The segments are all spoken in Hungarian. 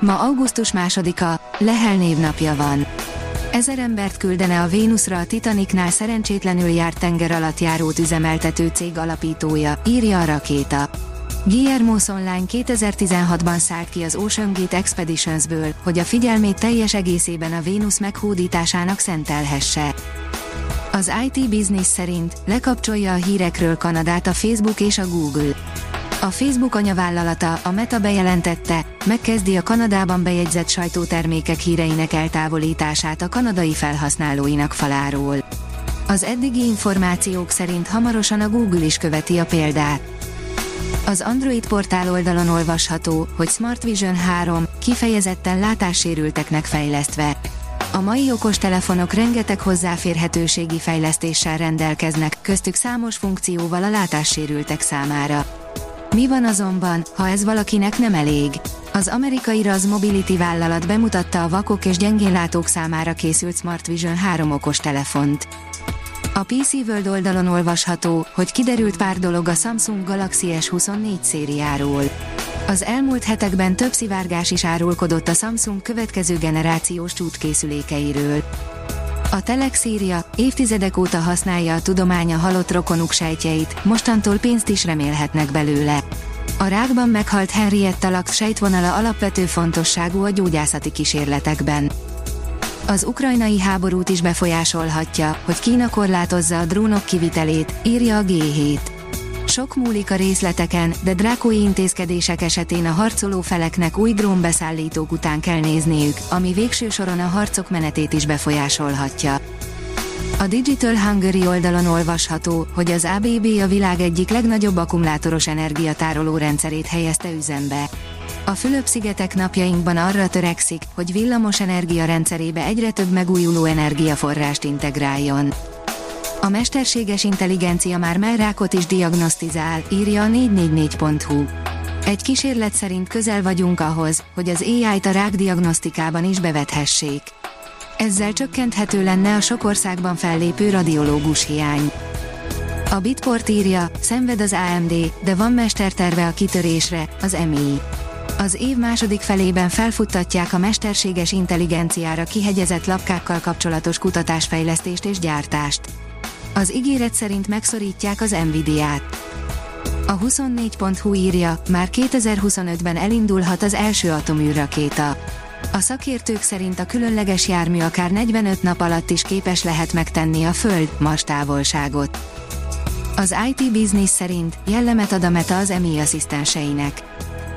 Ma augusztus másodika, Lehel névnapja van. Ezer embert küldene a Vénuszra a Titanicnál szerencsétlenül járt tenger alatt járót üzemeltető cég alapítója, írja a rakéta. Guillermo Online 2016-ban szállt ki az Ocean Gate Expeditionsből, hogy a figyelmét teljes egészében a Vénusz meghódításának szentelhesse. Az IT Business szerint lekapcsolja a hírekről Kanadát a Facebook és a Google. A Facebook anyavállalata, a Meta bejelentette, megkezdi a Kanadában bejegyzett sajtótermékek híreinek eltávolítását a kanadai felhasználóinak faláról. Az eddigi információk szerint hamarosan a Google is követi a példát. Az Android portál oldalon olvasható, hogy Smart Vision 3 kifejezetten látássérülteknek fejlesztve. A mai okos telefonok rengeteg hozzáférhetőségi fejlesztéssel rendelkeznek, köztük számos funkcióval a látássérültek számára. Mi van azonban, ha ez valakinek nem elég? Az amerikai Raz Mobility vállalat bemutatta a vakok és gyengénlátók számára készült Smart Vision 3 okos telefont. A PC World oldalon olvasható, hogy kiderült pár dolog a Samsung Galaxy S24 szériáról. Az elmúlt hetekben több szivárgás is árulkodott a Samsung következő generációs csúcskészülékeiről. A Telex írja, évtizedek óta használja a tudomány a halott rokonuk sejtjeit, mostantól pénzt is remélhetnek belőle. A rákban meghalt Henrietta Lacks sejtvonala alapvető fontosságú a gyógyászati kísérletekben. Az ukrajnai háborút is befolyásolhatja, hogy Kína korlátozza a drónok kivitelét, írja a G7. Sok múlik a részleteken, de drákói intézkedések esetén a harcoló feleknek új drónbeszállítók után kell nézniük, ami végső soron a harcok menetét is befolyásolhatja. A Digital Hungary oldalon olvasható, hogy az ABB a világ egyik legnagyobb akkumulátoros energiatároló rendszerét helyezte üzembe. A Fülöp-szigetek napjainkban arra törekszik, hogy villamos energia rendszerébe egyre több megújuló energiaforrást integráljon. A mesterséges intelligencia már merrákot is diagnosztizál, írja a 444.hu. Egy kísérlet szerint közel vagyunk ahhoz, hogy az AI-t a rákdiagnosztikában is bevethessék. Ezzel csökkenthető lenne a sok országban fellépő radiológus hiány. A Bitport írja, szenved az AMD, de van mesterterve a kitörésre, az MI. Az év második felében felfuttatják a mesterséges intelligenciára kihegyezett lapkákkal kapcsolatos kutatásfejlesztést és gyártást. Az ígéret szerint megszorítják az Nvidia-t. A 24.hu írja, már 2025-ben elindulhat az első atoműrrakéta. A szakértők szerint a különleges jármű akár 45 nap alatt is képes lehet megtenni a Föld-Mars távolságot. Az IT Business szerint jellemet ad a Meta az EMI asszisztenseinek.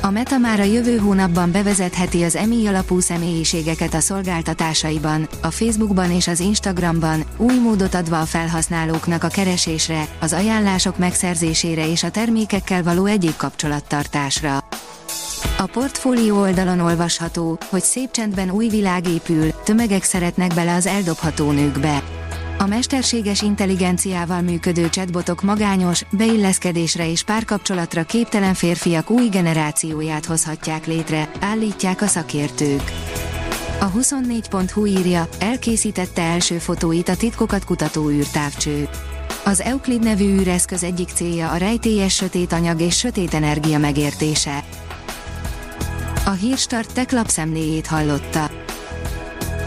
A Meta már a jövő hónapban bevezetheti az EMI alapú személyiségeket a szolgáltatásaiban, a Facebookban és az Instagramban, új módot adva a felhasználóknak a keresésre, az ajánlások megszerzésére és a termékekkel való egyéb kapcsolattartásra. A portfólió oldalon olvasható, hogy szép csendben új világ épül, tömegek szeretnek bele az eldobható nőkbe. A mesterséges intelligenciával működő chatbotok magányos, beilleszkedésre és párkapcsolatra képtelen férfiak új generációját hozhatják létre, állítják a szakértők. A 24.hu írja, elkészítette első fotóit a titkokat kutató űrtávcső. Az Euclid nevű űreszköz egyik célja a rejtélyes sötét anyag és sötét energia megértése. A hírstart tech lapszemléjét hallotta.